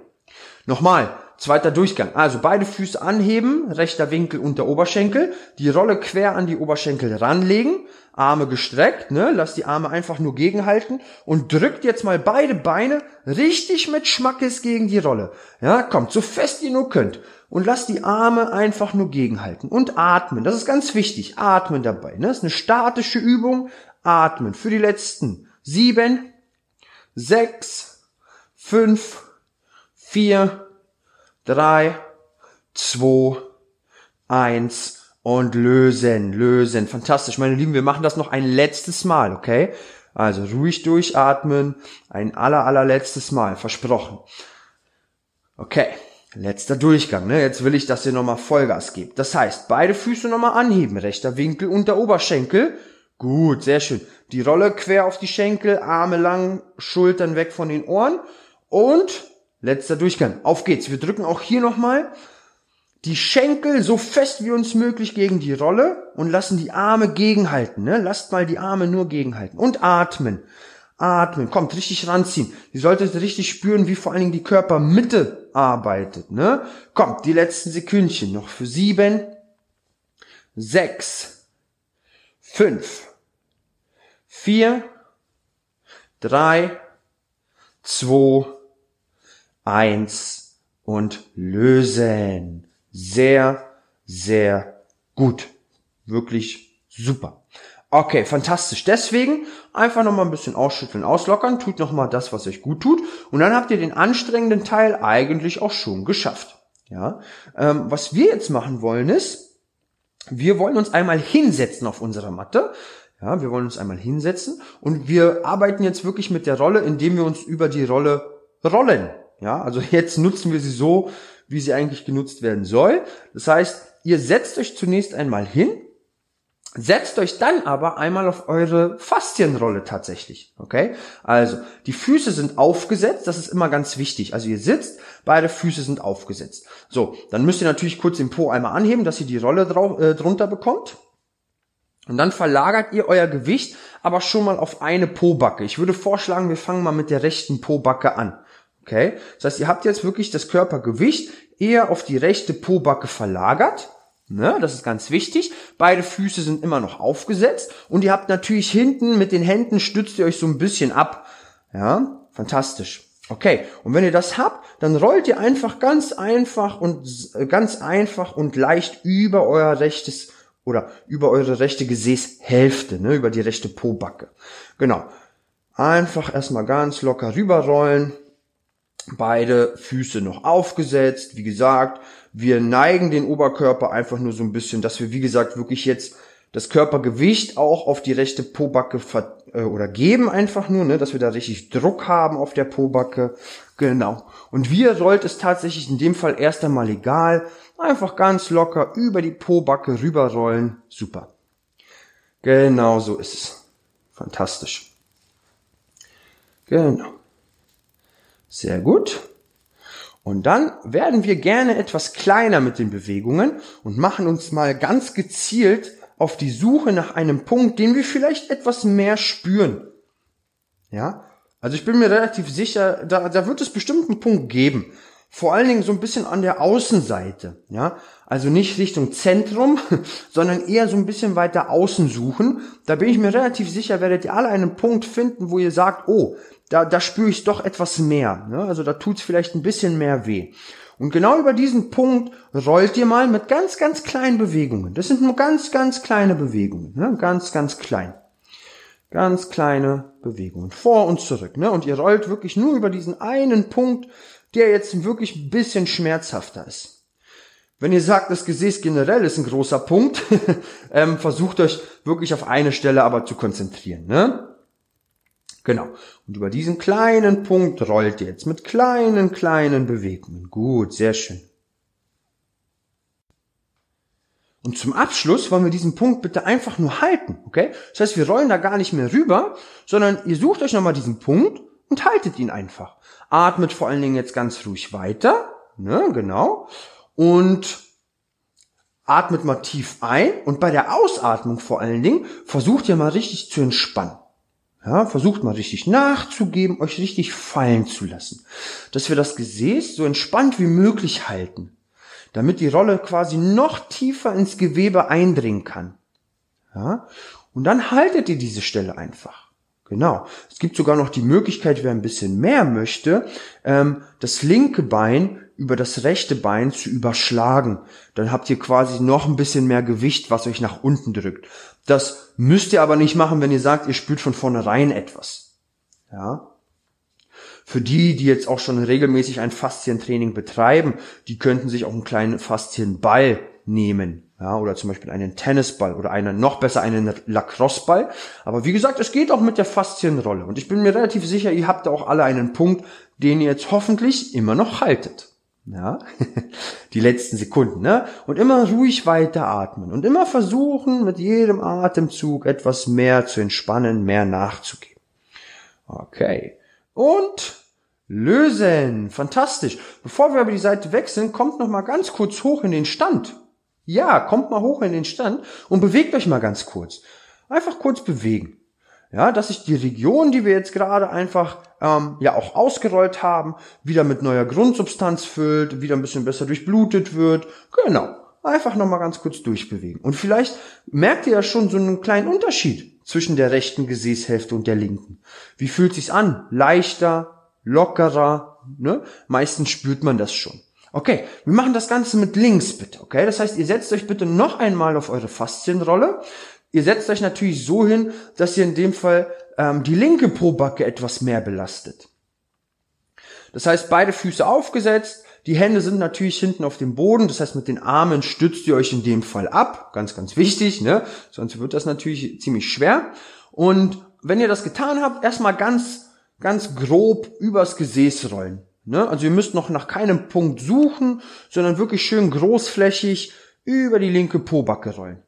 Nochmal, zweiter Durchgang. Also beide Füße anheben, rechter Winkel unter Oberschenkel, die Rolle quer an die Oberschenkel ranlegen, Arme gestreckt, ne, lasst die Arme einfach nur gegenhalten und drückt jetzt mal beide Beine richtig mit Schmackes gegen die Rolle. Ja, kommt, so fest ihr nur könnt. Und lasst die Arme einfach nur gegenhalten und atmen. Das ist ganz wichtig. Atmen dabei. Ne? Das ist eine statische Übung. Atmen. Für die letzten sieben, sechs, fünf, vier, drei, zwei, eins und lösen, lösen. Fantastisch, meine Lieben, wir machen das noch ein letztes Mal, okay? Also ruhig durchatmen, ein aller, allerletztes Mal, versprochen. Okay, letzter Durchgang, ne? Jetzt will ich, dass ihr nochmal Vollgas gebt. Das heißt, beide Füße nochmal anheben, rechter Winkel unter Oberschenkel, Gut, sehr schön. Die Rolle quer auf die Schenkel, Arme lang, Schultern weg von den Ohren. Und letzter Durchgang. Auf geht's. Wir drücken auch hier nochmal die Schenkel so fest wie uns möglich gegen die Rolle und lassen die Arme gegenhalten. Ne? Lasst mal die Arme nur gegenhalten. Und atmen. Atmen. Kommt, richtig ranziehen. Ihr solltet richtig spüren, wie vor allen Dingen die Körpermitte arbeitet. Ne? Kommt, die letzten Sekündchen noch für sieben, sechs, fünf, vier, drei, zwei, eins und lösen. Sehr, sehr gut. Wirklich super. Okay, fantastisch. Deswegen einfach nochmal ein bisschen ausschütteln, auslockern, tut nochmal das, was euch gut tut und dann habt ihr den anstrengenden Teil eigentlich auch schon geschafft. Ja, ähm, was wir jetzt machen wollen ist, wir wollen uns einmal hinsetzen auf unserer Matte. Ja, wir wollen uns einmal hinsetzen und wir arbeiten jetzt wirklich mit der Rolle, indem wir uns über die Rolle rollen. Ja, also jetzt nutzen wir sie so, wie sie eigentlich genutzt werden soll. Das heißt, ihr setzt euch zunächst einmal hin Setzt euch dann aber einmal auf eure Faszienrolle tatsächlich. Okay? Also, die Füße sind aufgesetzt, das ist immer ganz wichtig. Also ihr sitzt, beide Füße sind aufgesetzt. So, dann müsst ihr natürlich kurz den Po einmal anheben, dass ihr die Rolle drauf, äh, drunter bekommt. Und dann verlagert ihr euer Gewicht aber schon mal auf eine Pobacke. Ich würde vorschlagen, wir fangen mal mit der rechten Pobacke an. Okay? Das heißt, ihr habt jetzt wirklich das Körpergewicht eher auf die rechte Pobacke verlagert. Ne, das ist ganz wichtig. Beide Füße sind immer noch aufgesetzt und ihr habt natürlich hinten mit den Händen stützt ihr euch so ein bisschen ab. Ja, fantastisch. Okay, und wenn ihr das habt, dann rollt ihr einfach ganz einfach und ganz einfach und leicht über euer rechtes oder über eure rechte Gesäßhälfte, ne, über die rechte Pobacke. Genau. Einfach erstmal ganz locker rüberrollen. Beide Füße noch aufgesetzt. Wie gesagt, wir neigen den Oberkörper einfach nur so ein bisschen, dass wir, wie gesagt, wirklich jetzt das Körpergewicht auch auf die rechte Pobacke ver äh, oder geben einfach nur, ne, dass wir da richtig Druck haben auf der Pobacke. Genau. Und wie ihr rollt, ist tatsächlich in dem Fall erst einmal egal. Einfach ganz locker über die Pobacke rüberrollen. Super. Genau so ist es. Fantastisch. Genau. Sehr gut. Und dann werden wir gerne etwas kleiner mit den Bewegungen und machen uns mal ganz gezielt auf die Suche nach einem Punkt, den wir vielleicht etwas mehr spüren. Ja, also ich bin mir relativ sicher, da, da wird es bestimmt einen Punkt geben. Vor allen Dingen so ein bisschen an der Außenseite, ja. Also nicht Richtung Zentrum, sondern eher so ein bisschen weiter außen suchen. Da bin ich mir relativ sicher, werdet ihr alle einen Punkt finden, wo ihr sagt, oh, da, da spüre ich doch etwas mehr. Ne? Also da tut's vielleicht ein bisschen mehr weh. Und genau über diesen Punkt rollt ihr mal mit ganz, ganz kleinen Bewegungen. Das sind nur ganz, ganz kleine Bewegungen. Ne? Ganz, ganz klein. Ganz kleine Bewegungen. Vor und zurück. Ne? Und ihr rollt wirklich nur über diesen einen Punkt, der jetzt wirklich ein bisschen schmerzhafter ist. Wenn ihr sagt, das Gesäß generell ist ein großer Punkt, ähm, versucht euch wirklich auf eine Stelle aber zu konzentrieren. Ne? Genau. Und über diesen kleinen Punkt rollt ihr jetzt mit kleinen, kleinen Bewegungen. Gut, sehr schön. Und zum Abschluss wollen wir diesen Punkt bitte einfach nur halten, okay? Das heißt, wir rollen da gar nicht mehr rüber, sondern ihr sucht euch nochmal diesen Punkt und haltet ihn einfach. Atmet vor allen Dingen jetzt ganz ruhig weiter, ne, genau. Und atmet mal tief ein und bei der Ausatmung vor allen Dingen versucht ihr mal richtig zu entspannen. Ja, versucht mal richtig nachzugeben, euch richtig fallen zu lassen. Dass wir das Gesäß so entspannt wie möglich halten, damit die Rolle quasi noch tiefer ins Gewebe eindringen kann. Ja, und dann haltet ihr diese Stelle einfach. Genau. Es gibt sogar noch die Möglichkeit, wer ein bisschen mehr möchte, ähm, das linke Bein über das rechte Bein zu überschlagen. Dann habt ihr quasi noch ein bisschen mehr Gewicht, was euch nach unten drückt. Das müsst ihr aber nicht machen, wenn ihr sagt, ihr spürt von vornherein etwas. Ja. Für die, die jetzt auch schon regelmäßig ein Faszientraining betreiben, die könnten sich auch einen kleinen Faszienball nehmen. Ja, oder zum Beispiel einen Tennisball oder einen, noch besser einen Lacrosseball. Aber wie gesagt, es geht auch mit der Faszienrolle. Und ich bin mir relativ sicher, ihr habt da auch alle einen Punkt, den ihr jetzt hoffentlich immer noch haltet. Ja, die letzten Sekunden, ne? Und immer ruhig weiter atmen und immer versuchen, mit jedem Atemzug etwas mehr zu entspannen, mehr nachzugeben. Okay. Und lösen. Fantastisch. Bevor wir aber die Seite wechseln, kommt noch mal ganz kurz hoch in den Stand. Ja, kommt mal hoch in den Stand und bewegt euch mal ganz kurz. Einfach kurz bewegen. Ja, dass sich die Region, die wir jetzt gerade einfach ähm, ja auch ausgerollt haben, wieder mit neuer Grundsubstanz füllt, wieder ein bisschen besser durchblutet wird. Genau. Einfach nochmal ganz kurz durchbewegen. Und vielleicht merkt ihr ja schon so einen kleinen Unterschied zwischen der rechten Gesäßhälfte und der linken. Wie fühlt sich's an? Leichter, lockerer, ne? Meistens spürt man das schon. Okay, wir machen das Ganze mit links bitte, okay? Das heißt, ihr setzt euch bitte noch einmal auf eure Faszienrolle, Ihr setzt euch natürlich so hin, dass ihr in dem Fall ähm, die linke Pobacke etwas mehr belastet. Das heißt, beide Füße aufgesetzt, die Hände sind natürlich hinten auf dem Boden, das heißt, mit den Armen stützt ihr euch in dem Fall ab, ganz, ganz wichtig, ne? sonst wird das natürlich ziemlich schwer. Und wenn ihr das getan habt, erstmal ganz, ganz grob übers Gesäß rollen. Ne? Also ihr müsst noch nach keinem Punkt suchen, sondern wirklich schön großflächig über die linke Pobacke rollen.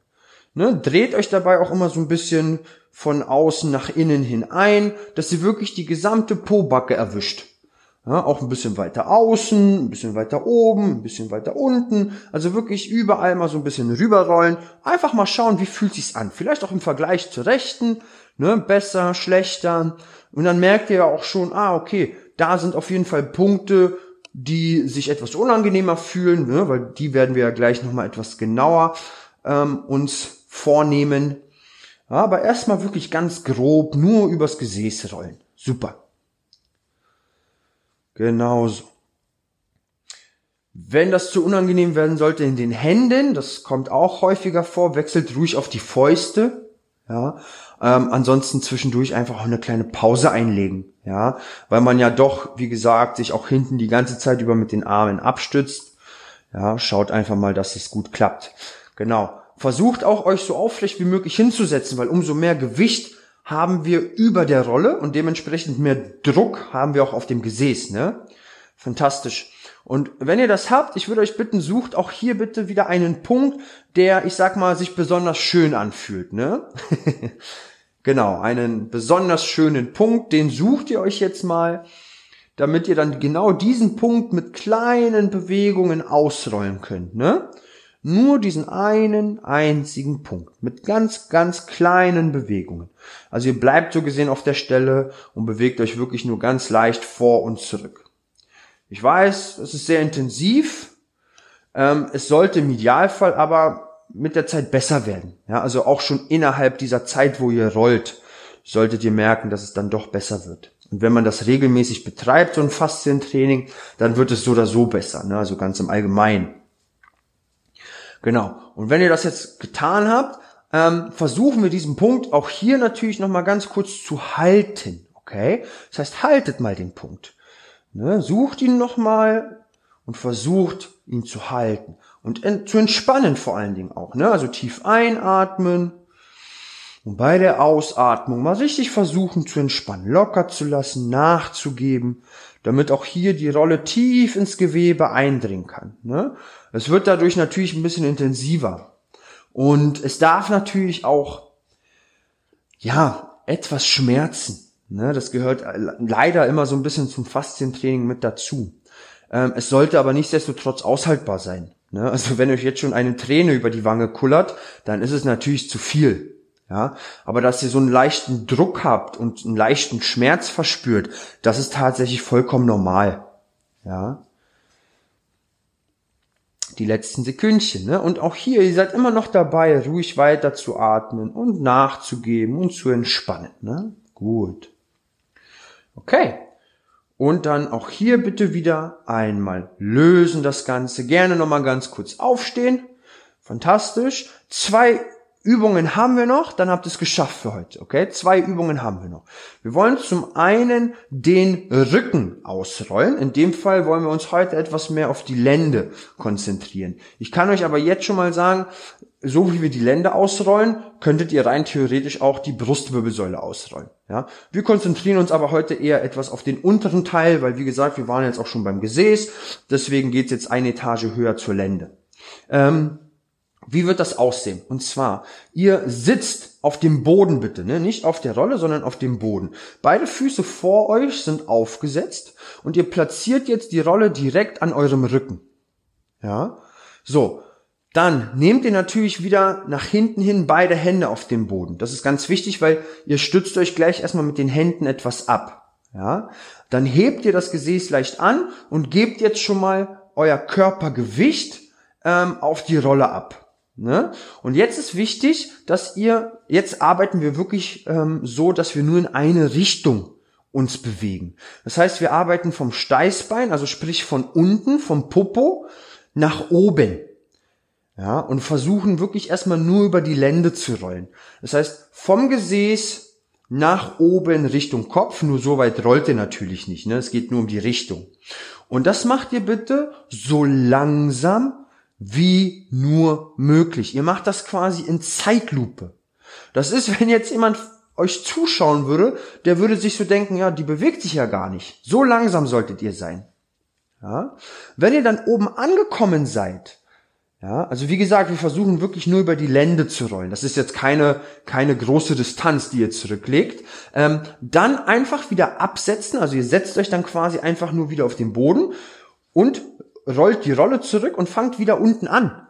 Ne, dreht euch dabei auch immer so ein bisschen von außen nach innen hin ein, dass ihr wirklich die gesamte Pobacke erwischt. Ja, auch ein bisschen weiter außen, ein bisschen weiter oben, ein bisschen weiter unten. Also wirklich überall mal so ein bisschen rüberrollen. Einfach mal schauen, wie fühlt sich's an. Vielleicht auch im Vergleich zur rechten. Ne, besser, schlechter. Und dann merkt ihr ja auch schon, ah, okay, da sind auf jeden Fall Punkte, die sich etwas unangenehmer fühlen, ne, weil die werden wir ja gleich nochmal etwas genauer ähm, uns vornehmen. Aber erstmal wirklich ganz grob nur übers Gesäß rollen. Super. Genauso. Wenn das zu unangenehm werden sollte in den Händen, das kommt auch häufiger vor, wechselt ruhig auf die Fäuste. Ja, ähm, ansonsten zwischendurch einfach auch eine kleine Pause einlegen. Ja, weil man ja doch, wie gesagt, sich auch hinten die ganze Zeit über mit den Armen abstützt. Ja, schaut einfach mal, dass es gut klappt. Genau. Versucht auch euch so aufrecht wie möglich hinzusetzen, weil umso mehr Gewicht haben wir über der Rolle und dementsprechend mehr Druck haben wir auch auf dem Gesäß, ne? Fantastisch. Und wenn ihr das habt, ich würde euch bitten, sucht auch hier bitte wieder einen Punkt, der, ich sag mal, sich besonders schön anfühlt, ne? genau, einen besonders schönen Punkt, den sucht ihr euch jetzt mal, damit ihr dann genau diesen Punkt mit kleinen Bewegungen ausrollen könnt, ne? Nur diesen einen einzigen Punkt mit ganz, ganz kleinen Bewegungen. Also ihr bleibt so gesehen auf der Stelle und bewegt euch wirklich nur ganz leicht vor und zurück. Ich weiß, es ist sehr intensiv. Ähm, es sollte im Idealfall aber mit der Zeit besser werden. Ja, also auch schon innerhalb dieser Zeit, wo ihr rollt, solltet ihr merken, dass es dann doch besser wird. Und wenn man das regelmäßig betreibt, so ein Faszientraining, dann wird es so oder so besser, ne? also ganz im Allgemeinen. Genau. Und wenn ihr das jetzt getan habt, ähm, versuchen wir diesen Punkt auch hier natürlich nochmal ganz kurz zu halten. Okay? Das heißt, haltet mal den Punkt. Ne? Sucht ihn nochmal und versucht ihn zu halten. Und zu entspannen vor allen Dingen auch. Ne? Also tief einatmen und bei der Ausatmung mal richtig versuchen zu entspannen, locker zu lassen, nachzugeben, damit auch hier die Rolle tief ins Gewebe eindringen kann. Ne? Es wird dadurch natürlich ein bisschen intensiver. Und es darf natürlich auch, ja, etwas schmerzen. Ne? Das gehört leider immer so ein bisschen zum Faszientraining mit dazu. Ähm, es sollte aber nichtsdestotrotz aushaltbar sein. Ne? Also wenn euch jetzt schon eine Träne über die Wange kullert, dann ist es natürlich zu viel. Ja, aber dass ihr so einen leichten Druck habt und einen leichten Schmerz verspürt, das ist tatsächlich vollkommen normal. Ja. Die letzten Sekündchen, ne? Und auch hier, ihr seid immer noch dabei, ruhig weiter zu atmen und nachzugeben und zu entspannen, ne? Gut. Okay. Und dann auch hier bitte wieder einmal lösen das Ganze. Gerne nochmal ganz kurz aufstehen. Fantastisch. Zwei Übungen haben wir noch, dann habt ihr es geschafft für heute, okay? Zwei Übungen haben wir noch. Wir wollen zum einen den Rücken ausrollen. In dem Fall wollen wir uns heute etwas mehr auf die Lände konzentrieren. Ich kann euch aber jetzt schon mal sagen, so wie wir die Lände ausrollen, könntet ihr rein theoretisch auch die Brustwirbelsäule ausrollen. Ja, wir konzentrieren uns aber heute eher etwas auf den unteren Teil, weil wie gesagt, wir waren jetzt auch schon beim Gesäß. Deswegen geht's jetzt eine Etage höher zur Lände. Ähm, wie wird das aussehen? Und zwar, ihr sitzt auf dem Boden bitte, ne? nicht auf der Rolle, sondern auf dem Boden. Beide Füße vor euch sind aufgesetzt und ihr platziert jetzt die Rolle direkt an eurem Rücken. Ja, so. Dann nehmt ihr natürlich wieder nach hinten hin beide Hände auf den Boden. Das ist ganz wichtig, weil ihr stützt euch gleich erstmal mit den Händen etwas ab. Ja, dann hebt ihr das Gesäß leicht an und gebt jetzt schon mal euer Körpergewicht ähm, auf die Rolle ab. Ne? Und jetzt ist wichtig, dass ihr, jetzt arbeiten wir wirklich ähm, so, dass wir nur in eine Richtung uns bewegen. Das heißt, wir arbeiten vom Steißbein, also sprich von unten, vom Popo, nach oben. Ja, und versuchen wirklich erstmal nur über die Lände zu rollen. Das heißt, vom Gesäß nach oben Richtung Kopf, nur so weit rollt ihr natürlich nicht, ne? Es geht nur um die Richtung. Und das macht ihr bitte so langsam wie nur möglich. Ihr macht das quasi in Zeitlupe. Das ist, wenn jetzt jemand euch zuschauen würde, der würde sich so denken, ja, die bewegt sich ja gar nicht. So langsam solltet ihr sein. Ja? Wenn ihr dann oben angekommen seid, ja, also wie gesagt, wir versuchen wirklich nur über die Lände zu rollen. Das ist jetzt keine, keine große Distanz, die ihr zurücklegt. Ähm, dann einfach wieder absetzen, also ihr setzt euch dann quasi einfach nur wieder auf den Boden und rollt die Rolle zurück und fangt wieder unten an.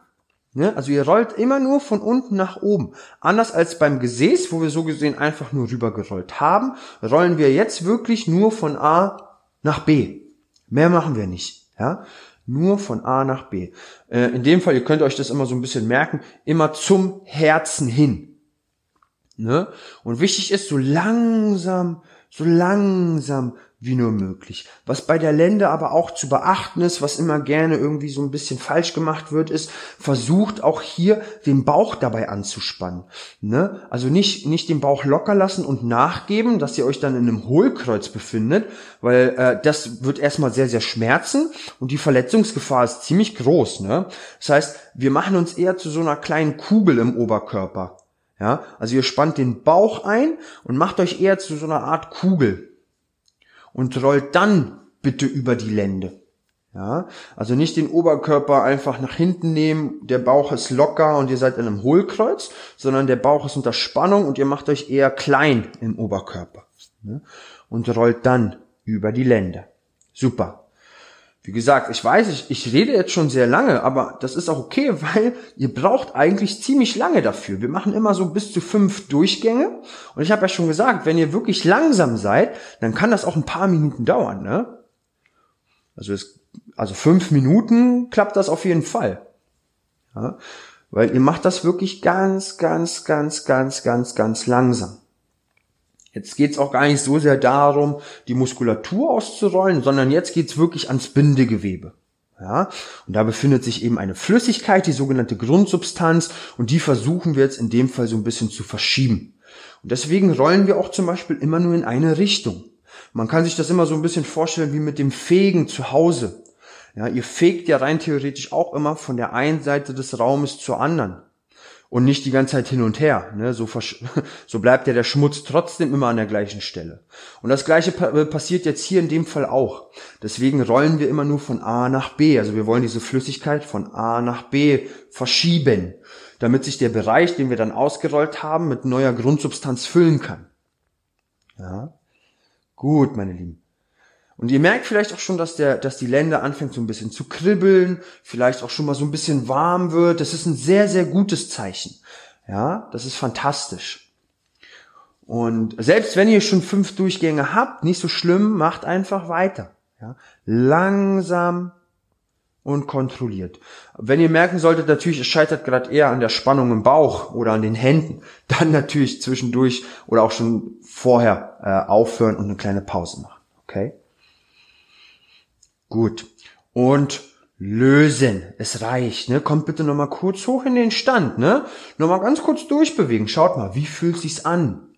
Ne? Also ihr rollt immer nur von unten nach oben. Anders als beim Gesäß, wo wir so gesehen einfach nur rübergerollt haben, rollen wir jetzt wirklich nur von A nach B. Mehr machen wir nicht. Ja? Nur von A nach B. Äh, in dem Fall, ihr könnt euch das immer so ein bisschen merken, immer zum Herzen hin. Ne? Und wichtig ist, so langsam So langsam wie nur möglich. Was bei der Lende aber auch zu beachten ist, was immer gerne irgendwie so ein bisschen falsch gemacht wird, ist, versucht auch hier den Bauch dabei anzuspannen. Ne? Also nicht, nicht den Bauch locker lassen und nachgeben, dass ihr euch dann in einem Hohlkreuz befindet, weil äh, das wird erstmal sehr, sehr schmerzen und die Verletzungsgefahr ist ziemlich groß. Ne? Das heißt, wir machen uns eher zu so einer kleinen Kugel im Oberkörper. Ja, also ihr spannt den Bauch ein und macht euch eher zu so einer Art Kugel und rollt dann bitte über die Lände. Ja, also nicht den Oberkörper einfach nach hinten nehmen, der Bauch ist locker und ihr seid in einem Hohlkreuz, sondern der Bauch ist unter Spannung und ihr macht euch eher klein im Oberkörper. Ne? Und rollt dann über die Lände. Super. Wie gesagt, ich weiß, ich, ich rede jetzt schon sehr lange, aber das ist auch okay, weil ihr braucht eigentlich ziemlich lange dafür. Wir machen immer so bis zu fünf Durchgänge. Und ich habe ja schon gesagt, wenn ihr wirklich langsam seid, dann kann das auch ein paar Minuten dauern. Ne? Also, es, also fünf Minuten klappt das auf jeden Fall. Ja? Weil ihr macht das wirklich ganz, ganz, ganz, ganz, ganz, ganz langsam. Jetzt geht's auch gar nicht so sehr darum, die Muskulatur auszurollen, sondern jetzt geht's wirklich ans Bindegewebe. Ja, und da befindet sich eben eine Flüssigkeit, die sogenannte Grundsubstanz, und die versuchen wir jetzt in dem Fall so ein bisschen zu verschieben. Und deswegen rollen wir auch zum Beispiel immer nur in eine Richtung. Man kann sich das immer so ein bisschen vorstellen wie mit dem Fegen zu Hause. Ja, ihr fegt ja rein theoretisch auch immer von der einen Seite des Raumes zur anderen und nicht die ganze Zeit hin und her. Ne? So, so bleibt ja der Schmutz trotzdem immer an der gleichen Stelle. Und das gleiche äh, passiert jetzt hier in dem Fall auch. Deswegen rollen wir immer nur von A nach B. Also wir wollen diese Flüssigkeit von A nach B verschieben, damit sich der Bereich, den wir dann ausgerollt haben, mit neuer Grundsubstanz füllen kann. Ja? Gut, meine Lieben. Und ihr merkt vielleicht auch schon, dass der, dass die Lende anfängt so ein bisschen zu kribbeln, vielleicht auch schon mal so ein bisschen warm wird. Das ist ein sehr, sehr gutes Zeichen. Ja, das ist fantastisch. Und selbst wenn ihr schon fünf Durchgänge habt, nicht so schlimm, macht einfach weiter. Ja, langsam und kontrolliert. Wenn ihr merken solltet, natürlich, es scheitert gerade eher an der Spannung im Bauch oder an den Händen, dann natürlich zwischendurch oder auch schon vorher äh, aufhören und eine kleine Pause machen. Okay? Gut. Und lösen. Es reicht, ne? Kommt bitte nochmal kurz hoch in den Stand, ne? Nochmal ganz kurz durchbewegen. Schaut mal, wie fühlt sich's an?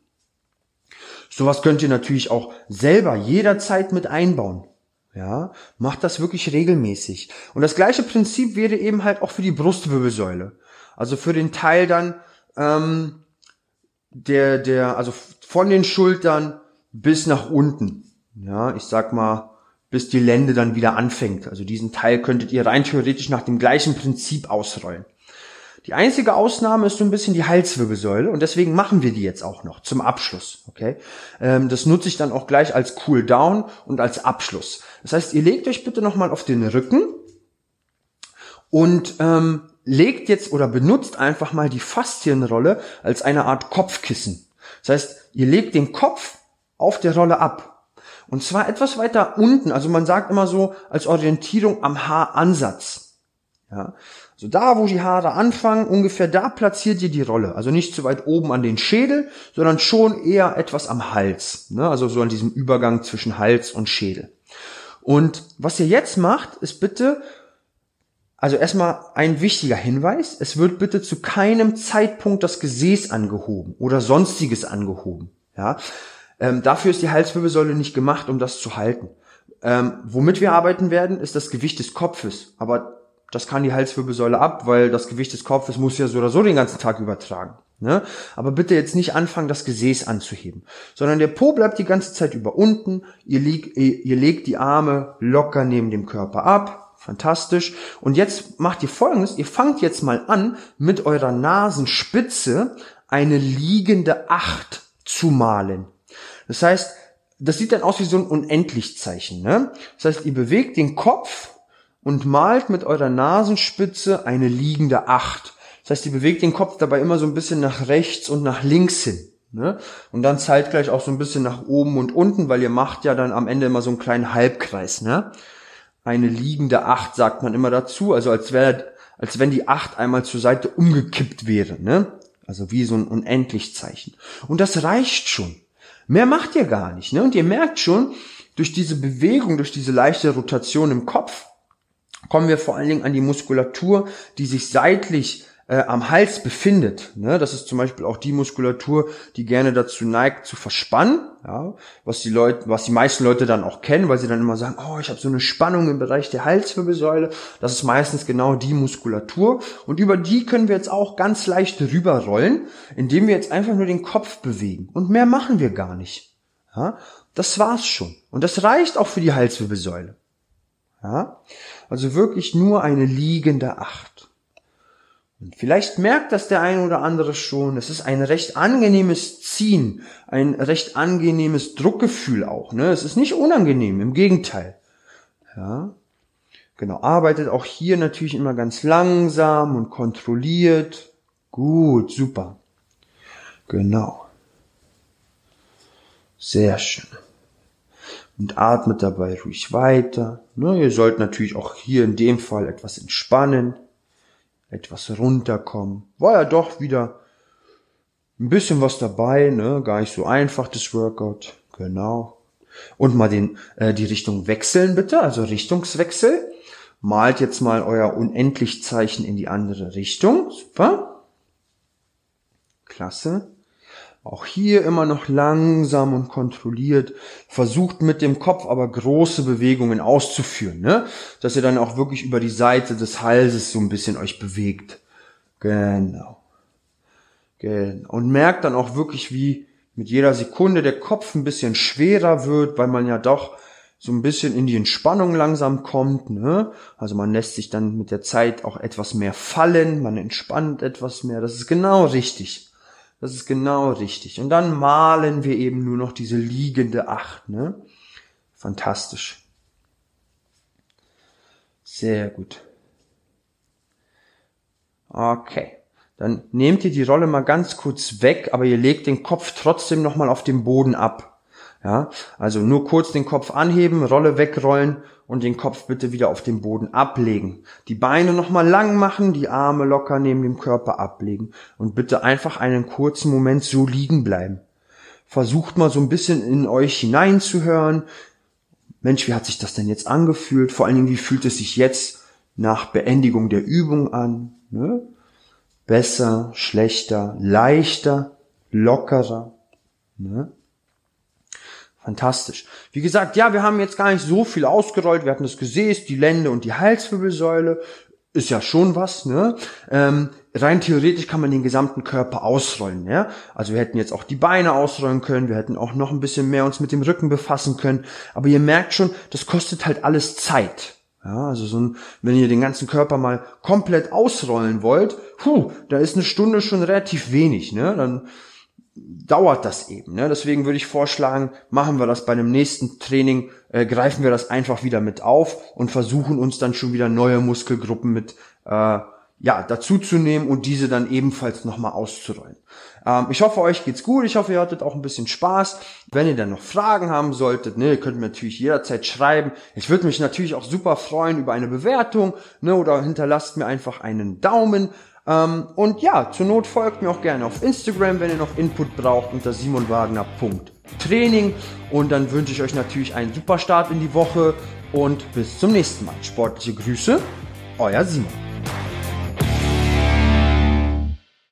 Sowas könnt ihr natürlich auch selber jederzeit mit einbauen. Ja, macht das wirklich regelmäßig. Und das gleiche Prinzip wäre eben halt auch für die Brustwirbelsäule. Also für den Teil dann ähm, der der also von den Schultern bis nach unten. Ja, ich sag mal bis die Lende dann wieder anfängt. Also diesen Teil könntet ihr rein theoretisch nach dem gleichen Prinzip ausrollen. Die einzige Ausnahme ist so ein bisschen die Halswirbelsäule und deswegen machen wir die jetzt auch noch zum Abschluss. Okay, ähm, das nutze ich dann auch gleich als Cool Down und als Abschluss. Das heißt, ihr legt euch bitte noch mal auf den Rücken und ähm, legt jetzt oder benutzt einfach mal die Faszienrolle als eine Art Kopfkissen. Das heißt, ihr legt den Kopf auf der Rolle ab und zwar etwas weiter unten. Also man sagt immer so als Orientierung am Haaransatz. Ja. So da, wo die Haare anfangen, ungefähr da platziert ihr die Rolle. Also nicht zu weit oben an den Schädel, sondern schon eher etwas am Hals. Ne? Also so an diesem Übergang zwischen Hals und Schädel. Und was ihr jetzt macht, ist bitte, also erstmal ein wichtiger Hinweis, es wird bitte zu keinem Zeitpunkt das Gesäß angehoben oder sonstiges angehoben. Ja, ähm, dafür ist die Halswirbelsäule nicht gemacht, um das zu halten. Ähm, womit wir arbeiten werden, ist das Gewicht des Kopfes. Aber das kann die Halswirbelsäule ab, weil das Gewicht des Kopfes muss ja so oder so den ganzen Tag übertragen. Ne? Aber bitte jetzt nicht anfangen, das Gesäß anzuheben, sondern der Po bleibt die ganze Zeit über unten. Ihr, lieg, ihr, ihr legt die Arme locker neben dem Körper ab. Fantastisch. Und jetzt macht ihr folgendes. Ihr fangt jetzt mal an, mit eurer Nasenspitze eine liegende Acht zu malen. Das heißt, das sieht dann aus wie so ein Unendlichzeichen. Ne? Das heißt, ihr bewegt den Kopf und malt mit eurer Nasenspitze eine liegende Acht. Das heißt, ihr bewegt den Kopf dabei immer so ein bisschen nach rechts und nach links hin. Ne? Und dann zeitgleich auch so ein bisschen nach oben und unten, weil ihr macht ja dann am Ende immer so einen kleinen Halbkreis. Ne? Eine liegende Acht sagt man immer dazu, also als wäre, als wenn die Acht einmal zur Seite umgekippt wäre. Ne? Also wie so ein Unendlichzeichen. Und das reicht schon. Mehr macht ihr gar nicht. Ne? Und ihr merkt schon, durch diese Bewegung, durch diese leichte Rotation im Kopf, kommen wir vor allen Dingen an die Muskulatur, die sich seitlich äh, am Hals befindet. Ne? Das ist zum Beispiel auch die Muskulatur, die gerne dazu neigt zu verspannen, ja? was die Leute, was die meisten Leute dann auch kennen, weil sie dann immer sagen, oh, ich habe so eine Spannung im Bereich der Halswirbelsäule. Das ist meistens genau die Muskulatur und über die können wir jetzt auch ganz leicht rüberrollen, indem wir jetzt einfach nur den Kopf bewegen und mehr machen wir gar nicht. Ja? Das war's schon und das reicht auch für die Halswirbelsäule. Ja? Also wirklich nur eine liegende Acht. Und vielleicht merkt das der eine oder andere schon. Es ist ein recht angenehmes Ziehen, ein recht angenehmes Druckgefühl auch. Ne? Es ist nicht unangenehm, im Gegenteil. Ja, genau. Arbeitet auch hier natürlich immer ganz langsam und kontrolliert. Gut, super. Genau. Sehr schön. Und atmet dabei ruhig weiter. Ne, ihr sollt natürlich auch hier in dem Fall etwas entspannen etwas runterkommen. War ja doch wieder ein bisschen was dabei, ne? Gar nicht so einfach das Workout. Genau. Und mal den, äh, die Richtung wechseln bitte, also Richtungswechsel. Malt jetzt mal euer Unendlichzeichen in die andere Richtung. Super. Klasse. Auch hier immer noch langsam und kontrolliert. Versucht mit dem Kopf aber große Bewegungen auszuführen, ne? Dass ihr dann auch wirklich über die Seite des Halses so ein bisschen euch bewegt. Genau. Genau. Und merkt dann auch wirklich, wie mit jeder Sekunde der Kopf ein bisschen schwerer wird, weil man ja doch so ein bisschen in die Entspannung langsam kommt, ne? Also man lässt sich dann mit der Zeit auch etwas mehr fallen, man entspannt etwas mehr. Das ist genau richtig. Das ist genau richtig. Und dann malen wir eben nur noch diese liegende Acht. Ne? Fantastisch. Sehr gut. Okay. Dann nehmt ihr die Rolle mal ganz kurz weg, aber ihr legt den Kopf trotzdem nochmal auf dem Boden ab. Ja, also nur kurz den Kopf anheben, Rolle wegrollen und den Kopf bitte wieder auf den Boden ablegen. Die Beine nochmal lang machen, die Arme locker neben dem Körper ablegen und bitte einfach einen kurzen Moment so liegen bleiben. Versucht mal so ein bisschen in euch hineinzuhören. Mensch, wie hat sich das denn jetzt angefühlt? Vor allen Dingen, wie fühlt es sich jetzt nach Beendigung der Übung an? Ne? Besser, schlechter, leichter, lockerer. Ne? Fantastisch. Wie gesagt, ja, wir haben jetzt gar nicht so viel ausgerollt. Wir hatten das Gesäß, die Lände und die Halswirbelsäule. Ist ja schon was, ne? Ähm, rein theoretisch kann man den gesamten Körper ausrollen, ja? Also wir hätten jetzt auch die Beine ausrollen können, wir hätten auch noch ein bisschen mehr uns mit dem Rücken befassen können. Aber ihr merkt schon, das kostet halt alles Zeit. Ja, also so ein, wenn ihr den ganzen Körper mal komplett ausrollen wollt, puh, da ist eine Stunde schon relativ wenig, ne? Dann dauert das eben. Ne? Deswegen würde ich vorschlagen, machen wir das bei dem nächsten Training, äh, greifen wir das einfach wieder mit auf und versuchen uns dann schon wieder neue Muskelgruppen mit äh, ja, dazu zu nehmen und diese dann ebenfalls nochmal auszurollen. Ähm, ich hoffe, euch geht's gut. Ich hoffe, ihr hattet auch ein bisschen Spaß. Wenn ihr dann noch Fragen haben solltet, ne, ihr könnt mir natürlich jederzeit schreiben. Ich würde mich natürlich auch super freuen über eine Bewertung, ne, oder hinterlasst mir einfach einen Daumen. Ähm, und ja, zur Not folgt mir auch gerne auf Instagram, wenn ihr noch Input braucht, unter simonwagner.training. Und dann wünsche ich euch natürlich einen super Start in die Woche und bis zum nächsten Mal. Sportliche Grüße, euer Simon.